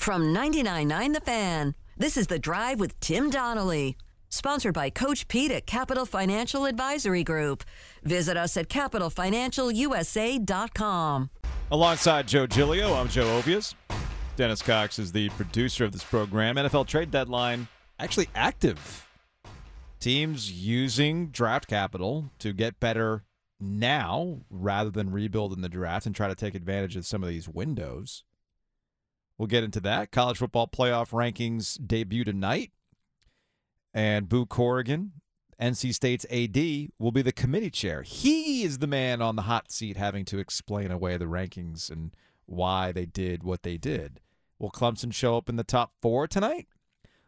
From 99.9 The Fan, this is The Drive with Tim Donnelly. Sponsored by Coach Pete at Capital Financial Advisory Group. Visit us at capitalfinancialusa.com. Alongside Joe Giglio, I'm Joe Ovies. Dennis Cox is the producer of this program. NFL trade deadline actually active. Teams using draft capital to get better now rather than rebuild in the draft and try to take advantage of some of these windows. We'll get into that. College football playoff rankings debut tonight. And Boo Corrigan, NC State's AD, will be the committee chair. He is the man on the hot seat having to explain away the rankings and why they did what they did. Will Clemson show up in the top four tonight?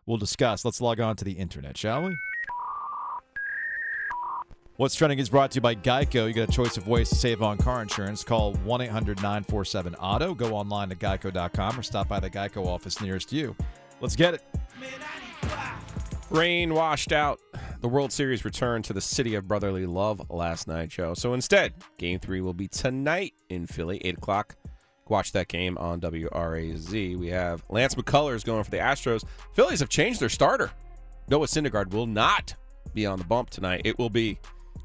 We'll discuss. Let's log on to the internet, shall we? What's Trending is brought to you by Geico. You got a choice of ways to save on car insurance. Call 1 800 947 Auto. Go online to geico.com or stop by the Geico office nearest you. Let's get it. Rain washed out. The World Series returned to the city of brotherly love last night, Joe. So instead, game three will be tonight in Philly, 8 o'clock. Watch that game on WRAZ. We have Lance McCullers going for the Astros. Phillies have changed their starter. Noah Syndergaard will not be on the bump tonight. It will be,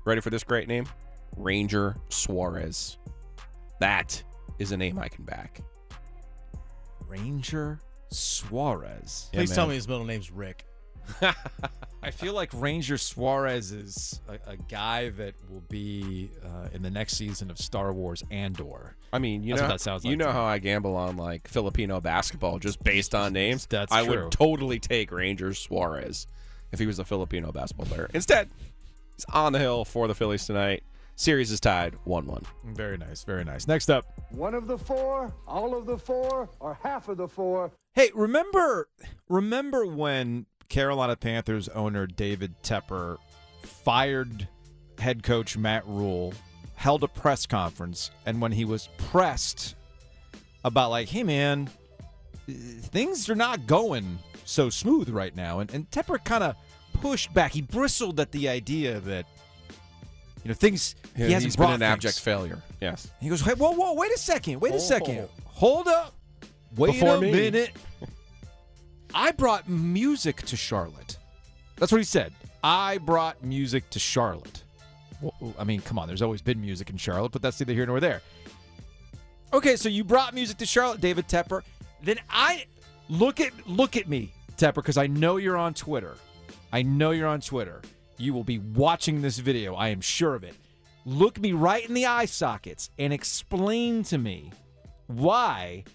ready for this great name? Ranger Suarez. That is a name I can back. Ranger Suarez. Yeah, Please tell me his middle name's Rick. I feel like Ranger Suarez is a, a guy that will be uh, in the next season of Star Wars Andor. I mean, you That's know, that sounds you know how I gamble on like Filipino basketball just based on names. That's I true. would totally take Ranger Suarez if he was a Filipino basketball player. Instead, he's on the hill for the Phillies tonight. Series is tied one-one. Very nice, very nice. Next up, One of the four, all of the four, or half of the four. Hey, remember remember when Carolina Panthers owner David Tepper fired head coach Matt Rhule, held a press conference, and when he was pressed about like, hey man, things are not going so smooth right now, and, and Tepper kind of pushed back. He bristled at the idea that you know things he hasn't he's been brought an things. abject failure. Yes. He goes, hey, whoa, whoa, wait a second, wait a Oh. second, hold up, wait Before a me." minute. I brought music to Charlotte. That's what he said. I brought music to Charlotte. Well, I mean, come on, there's always been music in Charlotte, but that's neither here nor there. Okay, so you brought music to Charlotte, David Tepper. Then I look at look at me, Tepper, because I know you're on Twitter. I know you're on Twitter. You will be watching this video. I am sure of it. Look me right in the eye sockets and explain to me why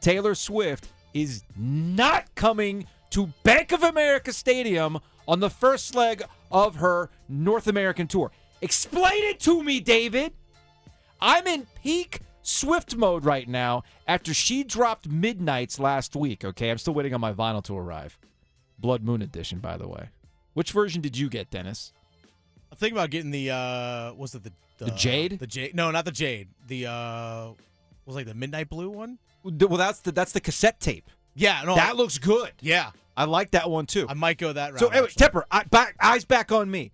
Taylor Swift is not coming to Bank of America Stadium on the first leg of her North American tour. Explain it to me, David. I'm in peak Swift mode right now after she dropped Midnights last week, okay? I'm still waiting on my vinyl to arrive. Blood Moon edition, by the way. Which version did you get, Dennis? I'm thinking about getting the uh was it the The Jade? The Jade? No, not the Jade. The uh was like the Midnight Blue one? Well, that's the that's the cassette tape. Yeah, no. that looks good. yeah. I like that one too. I might go that route. So anyway, actually. Tepper, I, back, eyes back on me.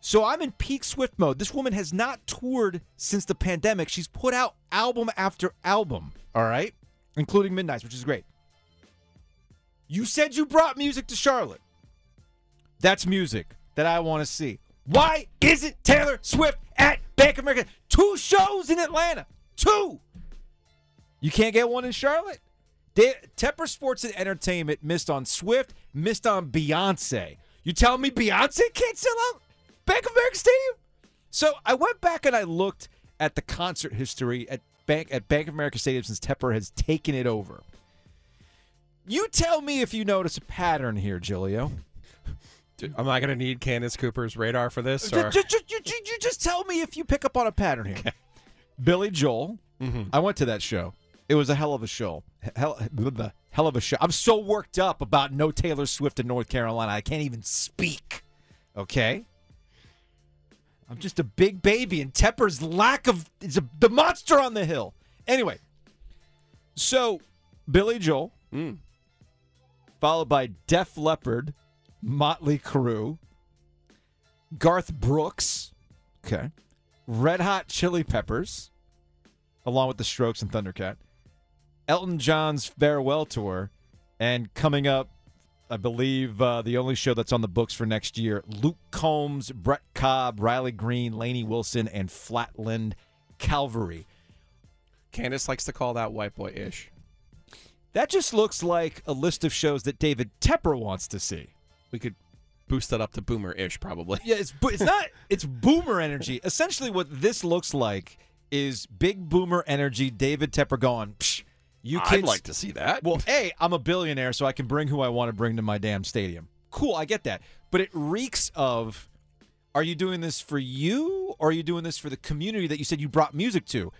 So I'm in peak Swift mode. This woman has not toured since the pandemic. She's put out album after album, all right, including Midnight's, which is great. You said you brought music to Charlotte. That's music that I want to see. Why isn't Taylor Swift at Bank of America? Two shows in Atlanta. Two. You can't get one in Charlotte? Da- Tepper Sports and Entertainment missed on Swift, missed on Beyonce. You telling me Beyonce can't sell out Bank of America Stadium? So I went back and I looked at the concert history at Bank at Bank of America Stadium since Tepper has taken it over. You tell me if you notice a pattern here, Giglio. I'm not going to need Candace Cooper's radar for this. Or... You just tell me if you pick up on a pattern here. Billy Joel. I went to that show. It was a hell of a show. Hell, the hell of a show. I'm so worked up about no Taylor Swift in North Carolina. I can't even speak. Okay. I'm just a big baby, and Tepper's lack of is a, the monster on the hill. Anyway, so Billy Joel, Mm. followed by Def Leppard, Motley Crue, Garth Brooks, okay, Red Hot Chili Peppers, along with the Strokes and Thundercat, Elton John's farewell tour, And coming up, I believe uh, the only show that's on the books for next year Luke Combs, Brent Cobb, Riley Green, Lainey Wilson, and Flatland Cavalry. Candace likes to call that white boy ish. That just looks like a list of shows that David Tepper wants to see. We could boost that up to boomer ish probably. Yeah, it's bo- it's not it's boomer energy. Essentially, what this looks like is big boomer energy. David Tepper going, Psh, you I'd like to see that. well, a I'm a billionaire, so I can bring who I want to bring to my damn stadium. Cool, I get that, but it reeks of. Are you doing this for you, or are you doing this for the community that you said you brought music to?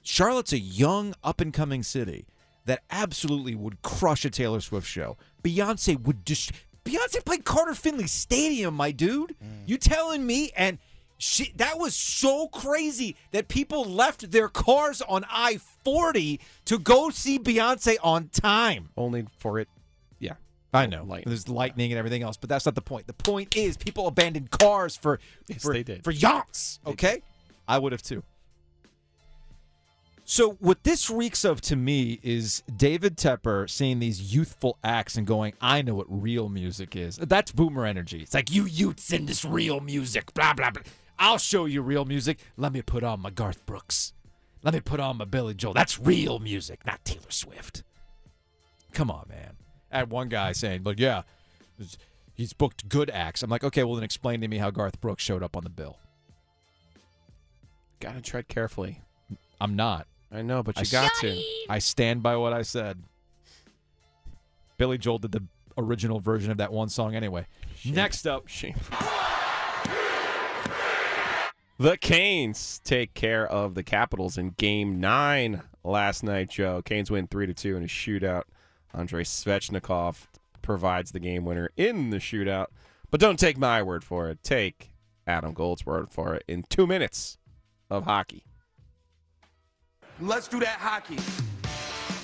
Charlotte's a young, up and coming city that absolutely would crush a Taylor Swift show. Beyonce would just. Beyonce played Carter Finley Stadium, my dude. Mm. You telling me? And she that was so crazy that people left their cars on I 40 to go see Beyonce on time. Only for it. Yeah. I know. Light- There's lightning and everything else, but that's not the point. The point is people abandoned cars for Yes, for, they did. for yonks. Okay, I would have too. So what this reeks of to me is David Tepper seeing these youthful acts and going, "I know what real music is." That's boomer energy. It's like you youths in this real music, blah blah blah. I'll show you real music. Let me put on my Garth Brooks. Let me put on my Billy Joel. That's real music, not Taylor Swift. Come on, man. I had one guy saying, "But yeah, he's booked good acts." I'm like, okay, well then explain to me how Garth Brooks showed up on the bill. Gotta tread carefully. I'm not. I know, but you I got to. I stand by what I said. Billy Joel did the original version of that one song anyway. Next up, Shameful. The Canes take care of the Capitals in Game Nine last night. Joe Canes win three to two in a shootout. Andrei Svechnikov provides the game winner in the shootout. But don't take my word for it. Take Adam Gold's word for it. In two minutes of hockey. Let's do that hockey.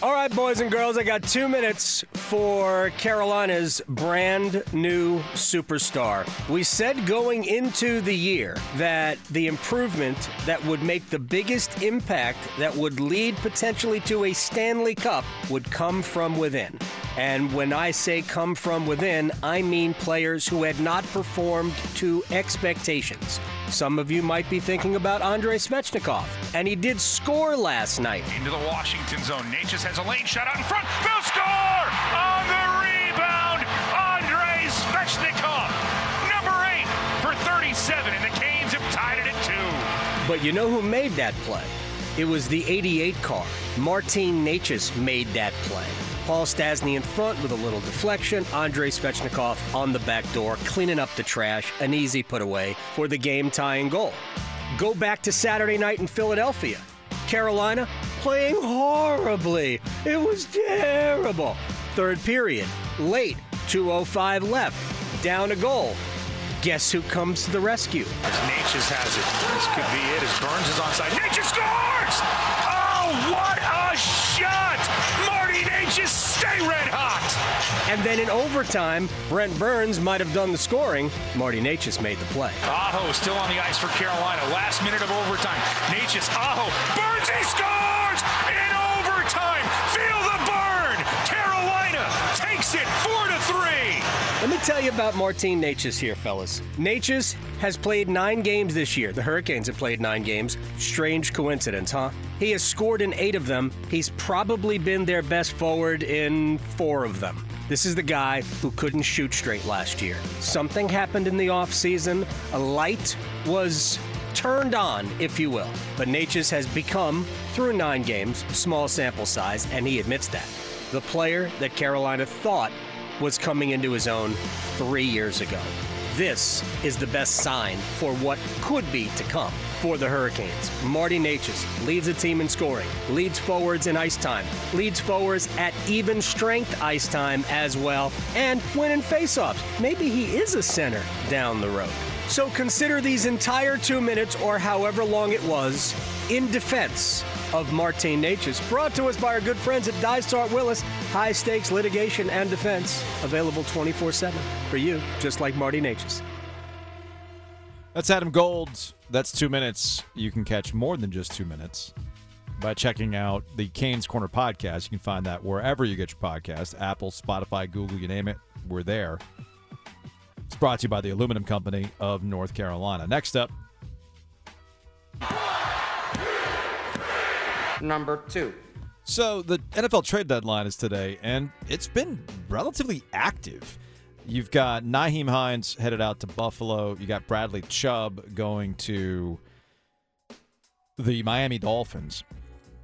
All right, boys and girls, I got two minutes for Carolina's brand new superstar. We said going into the year that the improvement that would make the biggest impact, that would lead potentially to a Stanley Cup, would come from within. And when I say come from within, I mean players who had not performed to expectations. Some of you might be thinking about Andrei Svechnikov, and he did score last night. Into the Washington zone. Necas has a lane shot out in front. They'll score! On the rebound, Andrei Svechnikov. Number eight for 37, and the Canes have tied it at two. But you know who made that play? It was the 88 car. Martin Necas made that play. Paul Stastny in front with a little deflection. Andrei Svechnikov on the back door, cleaning up the trash. An easy put away for the game tying goal. Go back to Saturday night in Philadelphia. Carolina playing horribly. It was terrible. Third period, late, 2.05 left, down a goal. Guess who comes to the rescue? As Necas has it. This could be it as Burns is onside. Necas scores! Oh, what a shot! Marty Necas, stay red hot! And then in overtime, Brent Burns might have done the scoring. Marty Necas made the play. Aho still on the ice for Carolina. Last minute of overtime. Necas, Aho, Burns, he scores! In overtime! Feel the burn! Carolina takes it 4 to 3! Let me tell you about Martin Necas here, fellas. Necas has played nine games this year. The Hurricanes have played nine games. Strange coincidence, huh? He has scored in eight of them. He's probably been their best forward in four of them. This is the guy who couldn't shoot straight last year. Something happened in the offseason. A light was turned on, if you will. But Necas has become, through nine games, small sample size, and he admits that. The player that Carolina thought was coming into his own three years ago. This is the best sign for what could be to come for the Hurricanes. Marty Necas leads the team in scoring, leads forwards in ice time, leads forwards at even strength ice time as well, and winning faceoffs. Maybe he is a center down the road. So consider these entire two minutes or however long it was in defense of Martin Necas, brought to us by our good friends at Dysart Willis. High stakes litigation and defense available 24 7 for you, just like Marty Necas. That's Adam Gold. That's two minutes. You can catch more than just two minutes. by checking out the Canes Corner podcast. You can find that wherever you get your podcast Apple, Spotify, Google, you name it. We're there. It's brought to you by the Aluminum Company of North Carolina. Next up, Number two. So the NFL trade deadline is today, and it's been relatively active. You've got Nyheim Hines headed out to Buffalo. You got Bradley Chubb going to the Miami Dolphins.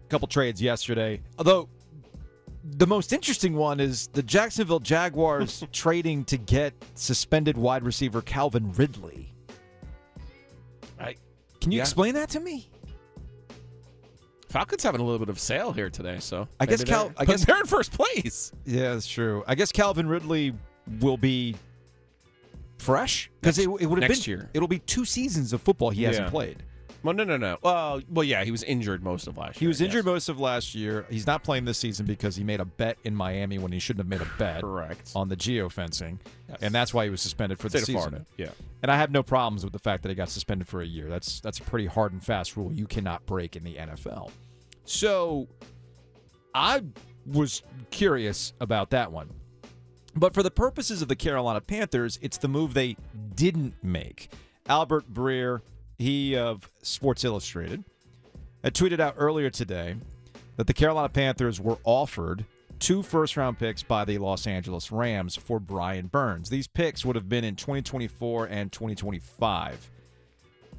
A couple trades yesterday. Although the most interesting one is the Jacksonville Jaguars trading to get suspended wide receiver Calvin Ridley. I, Can you Yeah. explain that to me? Falcons having a little bit of sale here today, so I guess Cal- I guess- they're in first place. Yeah, that's true. I guess Calvin Ridley will be fresh because it, it would have been year. It'll be two seasons of football he hasn't played. Well, no, no, no. Well, well, yeah, he was injured most of last year. He was I injured guess. most of last year. He's not playing this season because he made a bet in Miami when he shouldn't have made a bet Correct. on the geofencing, Yes. and that's why he was suspended for the State of season. Florida. Yeah. And I have no problems with the fact that he got suspended for a year. That's that's a pretty hard and fast rule you cannot break in the NFL. So I was curious about that one. But for the purposes of the Carolina Panthers, it's the move they didn't make. Albert Breer, he of Sports Illustrated, had tweeted out earlier today that the Carolina Panthers were offered two first round picks by the Los Angeles Rams for Brian Burns. These picks would have been in 2024 and 2025.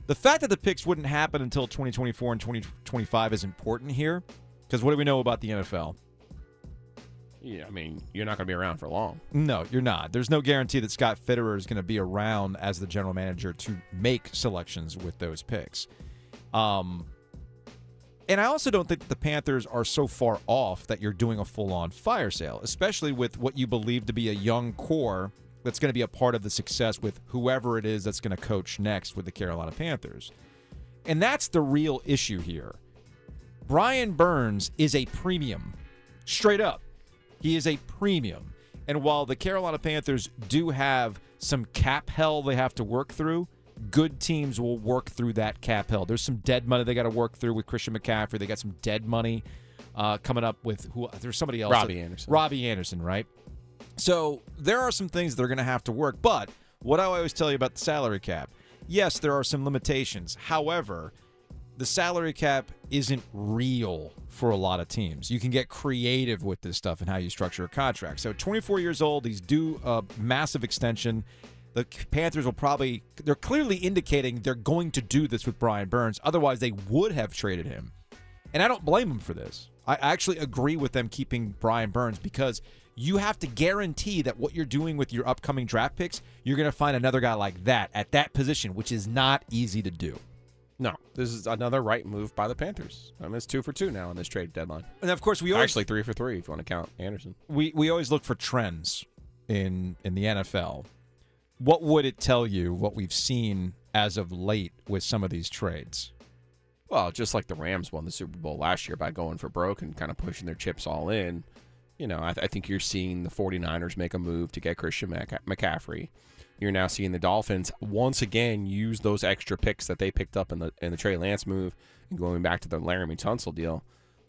The fact that the picks wouldn't happen until 2024 and 2025 is important here because what do we know about the NFL? Yeah, I mean, you're not going to be around for long. No, you're not. There's no guarantee that Scott Fitterer is going to be around as the general manager to make selections with those picks. Um, and I also don't think that the Panthers are so far off that you're doing a full on fire sale, especially with what you believe to be a young core that's going to be a part of the success with whoever it is that's going to coach next with the Carolina Panthers. And that's the real issue here. Brian Burns is a premium, straight up. He is a premium. And while the Carolina Panthers do have some cap hell they have to work through, good teams will work through that cap hell. There's some dead money they got to work through with Christian McCaffrey. They got some dead money uh, coming up with who? There's somebody else. Robbie Anderson. Robbie Anderson, right? So there are some things they're going to have to work. But what I always tell you about the salary cap, yes, there are some limitations. However, the salary cap isn't real for a lot of teams. You can get creative with this stuff and how you structure a contract. So 24 years old, he's due a massive extension. The Panthers will probably they're clearly indicating they're going to do this with Brian Burns. Otherwise, they would have traded him. And I don't blame them for this. I actually agree with them keeping Brian Burns because you have to guarantee that what you're doing with your upcoming draft picks, you're going to find another guy like that at that position, which is not easy to do. No, this is another right move by the Panthers. I mean, it's two for two now on this trade deadline. And of course, we always Actually, three for three if you want to count Anderson. we we always look for trends in in the NFL. What would it tell you what we've seen as of late with some of these trades? Well, just like the Rams won the Super Bowl last year by going for broke and kind of pushing their chips all in. You know, I, th- I think you're seeing the 49ers make a move to get Christian Mc- McCaffrey. You're now seeing the Dolphins once again use those extra picks that they picked up in the in the Trey Lance move and going back to the Laremy Tunsil deal.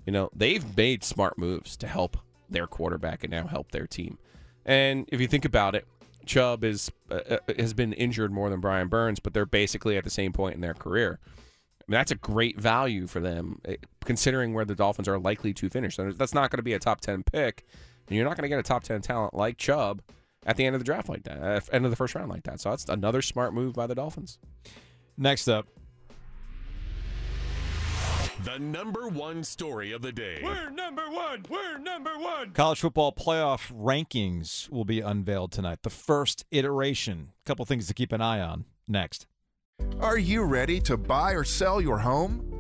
You know, they've made smart moves to help their quarterback and now help their team. And if you think about it, Chubb is uh, uh, has been injured more than Brian Burns, but they're basically at the same point in their career. I mean, that's a great value for them, eh, considering where the Dolphins are likely to finish. So that's not going to be a top ten pick, and you're not going to get a top ten talent like Chubb at the end of the draft like that, uh, end of the first round like that. So that's another smart move by the Dolphins. Next up, The number one story of the day. We're number one. We're number one. college football playoff rankings will be unveiled tonight. The first iteration. A couple things to keep an eye on. Next. Are you ready to buy or sell your home?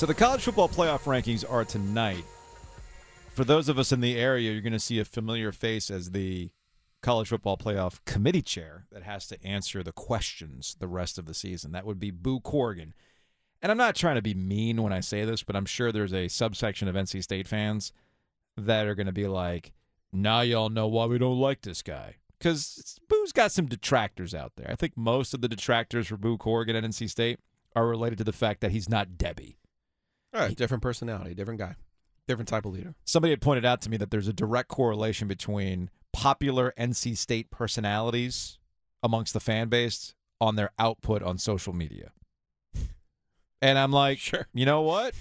So the college football playoff rankings are tonight. For those of us in the area, you're going to see a familiar face as the college football playoff committee chair that has to answer the questions the rest of the season. That would be Boo Corrigan. And I'm not trying to be mean when I say this, but I'm sure there's a subsection of NC State fans that are going to be like, now y'all know why we don't like this guy. Because Boo's got some detractors out there. I think most of the detractors for Boo Corrigan at NC State are related to the fact that he's not Debbie. All right, different personality, different guy, different type of leader. Somebody had pointed out to me that there's a direct correlation between popular NC State personalities amongst the fan base on their output on social media. And I'm like, Sure. you know what?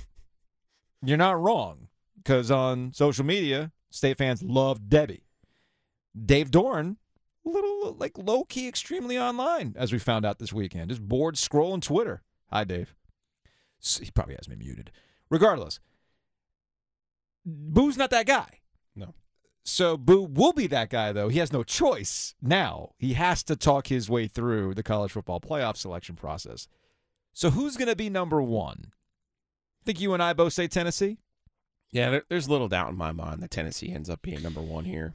You're not wrong. Because on social media, state fans love Debbie. Dave Doeren, a little like low key, extremely online, as we found out this weekend. Just bored scrolling Twitter. Hi, Dave. He probably has me muted. Regardless, Boo's not that guy. No. So Boo will be that guy, though. He has no choice now. He has to talk his way through the college football playoff selection process. So who's going to be number one? I Think you and I both say Tennessee? Yeah, there, there's little doubt in my mind that Tennessee ends up being number one here,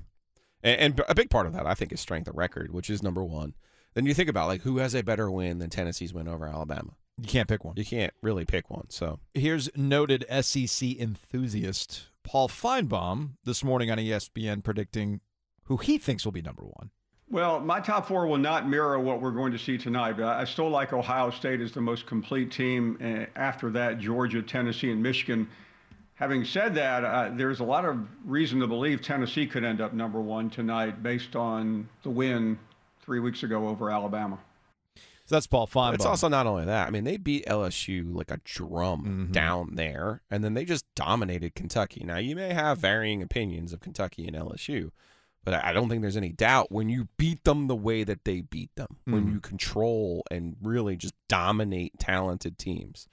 and, and a big part of that I think is strength of record, which is number one. Then you think about like who has a better win than Tennessee's win over Alabama. You can't pick one. You can't really pick one. So Here's noted SEC enthusiast Paul Finebaum this morning on ESPN predicting who he thinks will be number one. Well, my top four will not mirror what we're going to see tonight, but I still like Ohio State as the most complete team. Uh, after that, Georgia, Tennessee, and Michigan. Having said that, uh, there's a lot of reason to believe Tennessee could end up number one tonight based on the win three weeks ago over Alabama. So that's Paul Finebaum. it's also not only that. I mean, they beat LSU like a drum Mhm. down there, and then they just dominated Kentucky. Now you may have varying opinions of Kentucky and LSU, but I don't think there's any doubt when you beat them the way that they beat them, when Mhm. you control and really just dominate talented teams,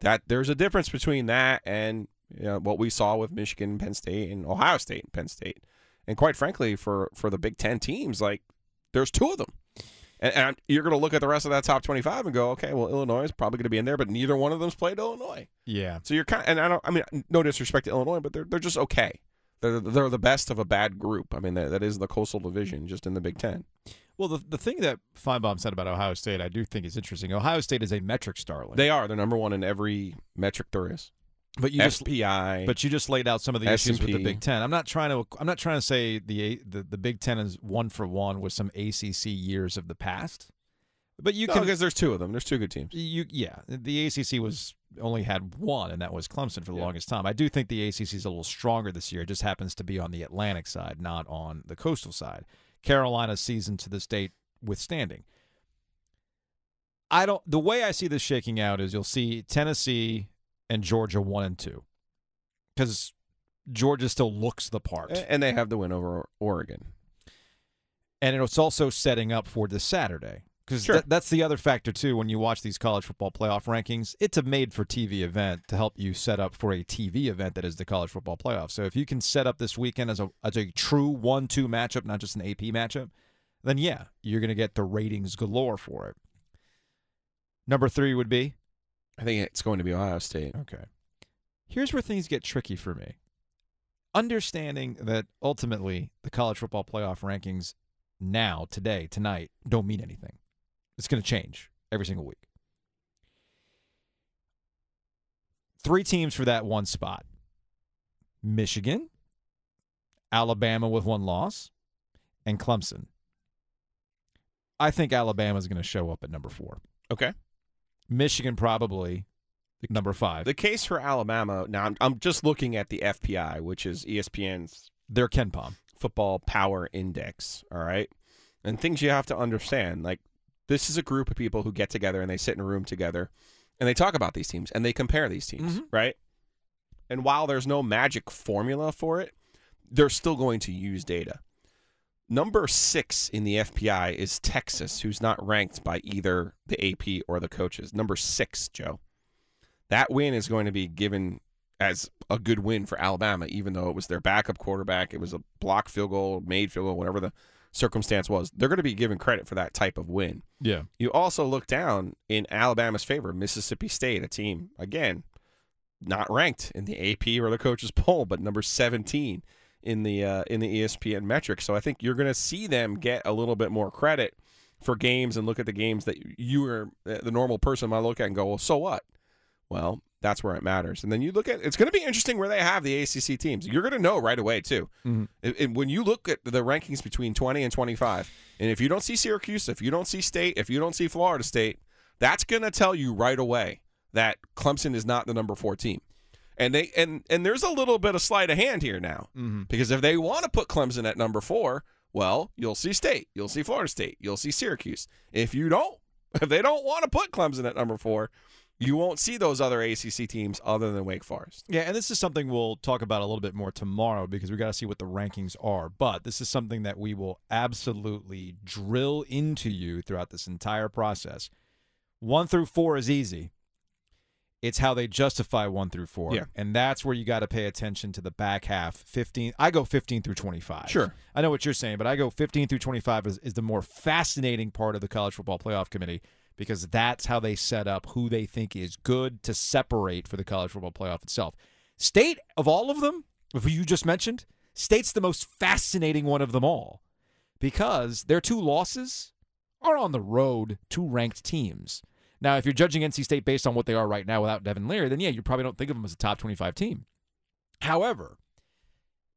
that there's a difference between that and you know, what we saw with Michigan, Penn State, and Ohio State and Penn State. And quite frankly, for for the Big Ten teams, like there's two of them. And, and you're going to look at the rest of that top 25 and go, okay, well, Illinois is probably going to be in there, but neither one of them's played Illinois. yeah. So you're kind of, and I don't, I mean, no disrespect to Illinois, but they're they're just okay. They're they're the best of a bad group. I mean, that, that is the Coastal Division, just in the Big Ten. Well, the, the thing that Finebaum said about Ohio State, I do think is interesting. Ohio State is a metric starling. They are. They're number one in every metric there is. But you just But you just laid out some of the issues with the Big Ten. I'm not trying to. I'm not trying to say the the, the Big Ten is one for one with some ACC years of the past. But you no, can because there's two of them. There's two good teams. you yeah. The ACC was only had one, and that was Clemson for the Yeah. longest time. I do think the ACC is a little stronger this year. It just happens to be on the Atlantic side, not on the coastal side. Carolina's season to this date withstanding. I don't. The way I see this shaking out is you'll see Tennessee and Georgia one and two, because Georgia still looks the part, And they have the win over Oregon. and it's also setting up for this Saturday. Because Sure. that's the other factor too. When you watch these college football playoff rankings, it's a made-for-TV event to help you set up for a TV event that is the college football playoff. So if you can set up this weekend as a as a true one-two matchup, not just an AP matchup, then yeah, you're going to get the ratings galore for it. Number three would be I think it's going to be Ohio State. Okay. Here's where things get tricky for me. Understanding that ultimately the college football playoff rankings now, today, tonight, don't mean anything. It's going to change every single week. Three teams for that one spot Michigan, Alabama with one loss, and Clemson. I think Alabama is going to show up at number four. Okay. Michigan probably number five. The case for Alabama. Now I'm, I'm just looking at the FPI, which is ESPN's They're KenPom. football power index. All right, and things you have to understand. Like this is a group of people who get together and they sit in a room together, and they talk about these teams and they compare these teams, Mhm. right? And while there's no magic formula for it, they're still going to use data. Number six in the FPI is Texas, who's not ranked by either the AP or the coaches. Number six, Joe. That win is going to be given as a good win for Alabama, even though it was their backup quarterback. It was a block field goal, made field goal, whatever the circumstance was. They're going to be given credit for that type of win. Yeah. You also look down in Alabama's favor, Mississippi State, a team, again, not ranked in the AP or the coaches poll, but number 17 in the uh, in the ESPN metrics. So I think you're going to see them get a little bit more credit for games and look at the games that you are the normal person might look at and go, well, so what? Well, that's where it matters. And then you look at it's going to be interesting where they have the ACC teams. You're going to know right away too. Mm-hmm. When you look at the rankings between 20 and 25, and if you don't see Syracuse, if you don't see State, if you don't see Florida State, that's going to tell you right away that Clemson is not the number 4 team. And they and and there's a little bit of sleight of hand here now. Mhm. Because if they want to put Clemson at number 4, well, you'll see State, you'll see Florida State, you'll see Syracuse. If you don't if they don't want to put Clemson at number 4, you won't see those other ACC teams other than Wake Forest. Yeah, and this is something we'll talk about a little bit more tomorrow because we got to see what the rankings are. But this is something that we will absolutely drill into you throughout this entire process. One through four is easy. It's how they justify one through four. Yeah. And that's where you got to pay attention to the back half. 15. I go 15 through 25. Sure. I know what you're saying, but I go 15 through 25 is, is the more fascinating part of the college football playoff committee because that's how they set up who they think is good to separate for the college football playoff itself. State, of all of them, who you just mentioned, State's the most fascinating one of them all because their two losses are on the road to ranked teams. Now, if you're judging NC State based on what they are right now without Devin Leary, then yeah, you probably don't think of them as a top 25 team. However,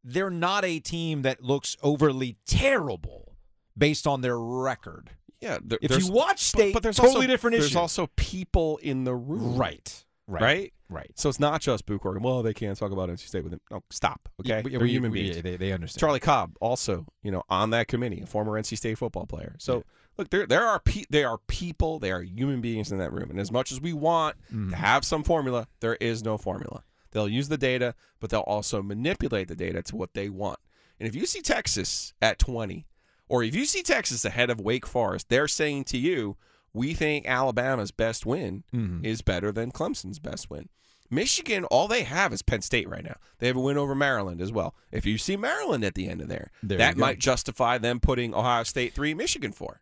they're not a team that looks overly terrible based on their record. Yeah, there- If you watch State, but, but there's totally also, different There's issue. also people in the room, Right, right, right, right. So it's not just Boo Corrigan. Well, they can't talk about NC State with him. No, stop. Okay, Yeah, they're we- human beings. yeah, they, they understand. Charlie Cobb also, you know, on that committee, a former NC State football player. So look, there there are pe- there are people, they are human beings in that room, and as much as we want Mm-hmm. to have some formula, there is no formula. They'll use the data, but they'll also manipulate the data to what they want. And if you see Texas at 20, or if you see Texas ahead of Wake Forest, they're saying to you, we think Alabama's best win Mhm. is better than Clemson's best win. Michigan, all they have is Penn State right now. They have a win over Maryland as well. If you see Maryland at the end of there, There that might justify them putting Ohio State 3, Michigan 4.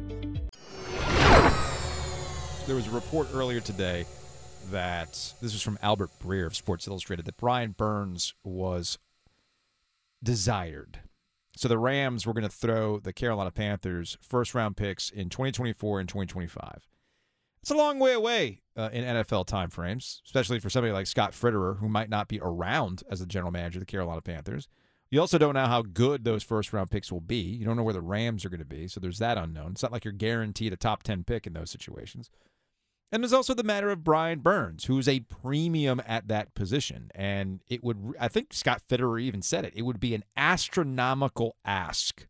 There was a report earlier today that this was from Albert Breer of Sports Illustrated that Brian Burns was desired. So the Rams were going to throw the Carolina Panthers first round picks in 2024 and 2025. It's a long way away uh, in NFL timeframes, especially for somebody like Scott Fitterer, who might not be around as the general manager of the Carolina Panthers. You also don't know how good those first round picks will be. You don't know where the Rams are going to be, so there's that unknown. It's not like you're guaranteed a top 10 pick in those situations. And there's also the matter of Brian Burns, who's a premium at that position. And it would, I think Scott Fitterer even said it, it would be an astronomical ask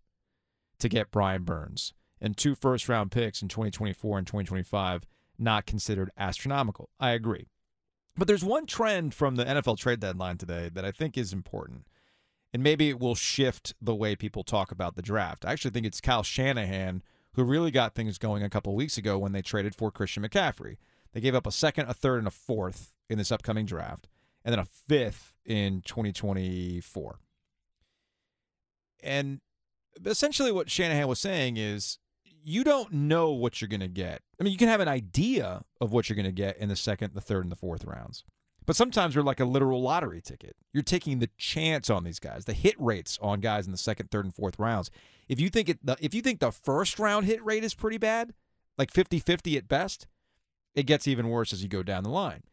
to get Brian Burns. And two first round picks in 2024 and 2025, not considered astronomical. I agree. But there's one trend from the NFL trade deadline today that I think is important. And maybe it will shift the way people talk about the draft. I actually think it's Kyle Shanahan who really got things going a couple weeks ago when they traded for Christian McCaffrey. They gave up a second, a third, and a fourth in this upcoming draft, and then a fifth in 2024. And essentially, what Shanahan was saying is you don't know what you're going to get. I mean, you can have an idea of what you're going to get in the second, the third, and the fourth rounds. But sometimes you're like a literal lottery ticket. You're taking the chance on these guys, the hit rates on guys in the second, third, and fourth rounds. If you think it, the, if you think the first round hit rate is pretty bad, like 50-50 at best, it gets even worse as you go down the line.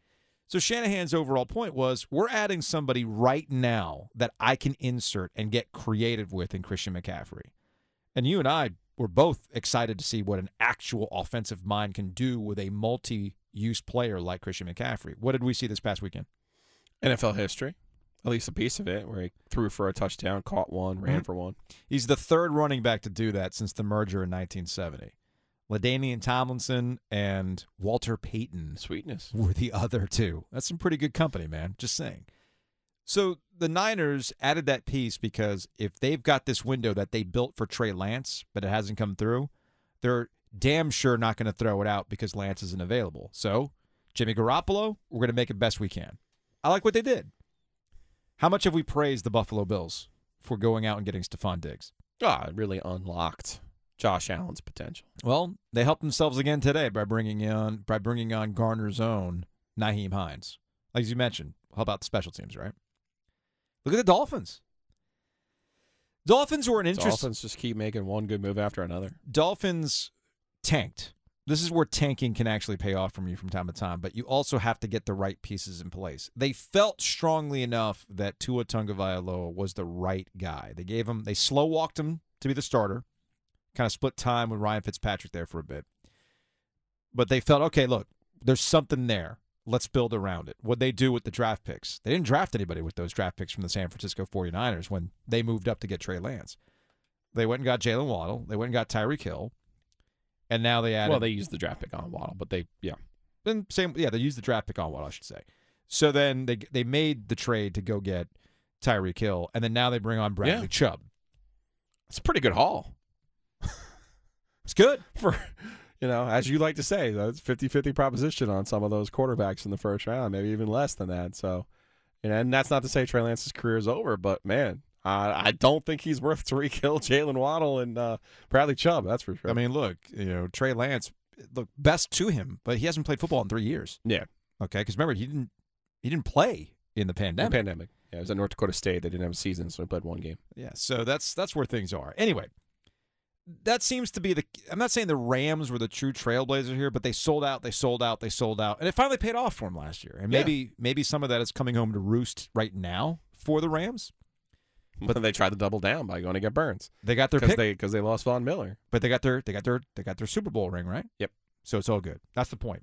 So Shanahan's overall point was we're adding somebody right now that I can insert and get creative with in Christian McCaffrey. And you and I were both excited to see what an actual offensive mind can do with a multi-use player like Christian McCaffrey. What did we see this past weekend? NFL history, at least a piece of it, where he threw for a touchdown, caught one, ran Mhm. for one. He's the third running back to do that since the merger in 1970. Ladainian Tomlinson and Walter Payton Sweetness. were the other two. That's some pretty good company, man. Just saying. So the Niners added that piece because if they've got this window that they built for Trey Lance, but it hasn't come through, they're damn sure not going to throw it out because Lance isn't available. So Jimmy Garoppolo, we're going to make it best we can. I like what they did. How much have we praised the Buffalo Bills for going out and getting Stefon Diggs? Ah, it really unlocked Josh Allen's potential. Well, they helped themselves again today by bringing on by bringing on Garner's own Nyheim Hines. As you mentioned, how about the special teams, right? Look at the Dolphins. Dolphins were an interesting. Dolphins just keep making one good move after another. Dolphins tanked. This is where tanking can actually pay off from you from time to time, but you also have to get the right pieces in place. They felt strongly enough that Tua Tagovailoa was the right guy. They gave him, they slow walked him to be the starter, kind of split time with Ryan Fitzpatrick there for a bit. But they felt, okay, look, there's something there. Let's build around it. What they do with the draft picks? They didn't draft anybody with those draft picks from the San Francisco 49ers when they moved up to get Trey Lance. They went and got Jaylen Waddle. They went and got Tyreek Hill. And now they added. Well, they used the draft pick on Waddle, but they, yeah. Then same, yeah, they used the draft pick on Waddle, I should say. So then they they made the trade to go get Tyreek Hill, and then now they bring on Bradley Yeah. Chubb. It's a pretty good haul. It's good. For, you know, as you like to say, that's 50 50 proposition on some of those quarterbacks in the first round, maybe even less than that. So, you know, and that's not to say Trey Lance's career is over, but man, uh, I don't think he's worth Tyreek Hill, Jaylen Waddle, and uh, Bradley Chubb. That's for sure. I mean, look, you know, Trey Lance, look, best to him, but he hasn't played football in three years. yeah, Okay, because remember he didn't he didn't play in the the pandemic. pandemic. Yeah, it was at North Dakota State. They didn't have a season, so he played one game. Yeah, so that's that's where things are. Anyway, that seems to be the. I'm not saying the Rams were the true trailblazer here, but they sold out, they sold out, they sold out, and it finally paid off for them last year. And Yeah. maybe maybe some of that is coming home to roost right now for the Rams. But then they tried to double down by going to get Burns They got their because pick, they because they lost Von Miller. but they got their they got their they got their Super Bowl ring, right? Yep. So it's all good. That's the point.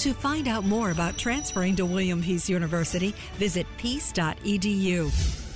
To find out more about transferring to William Peace University, visit peace.edu.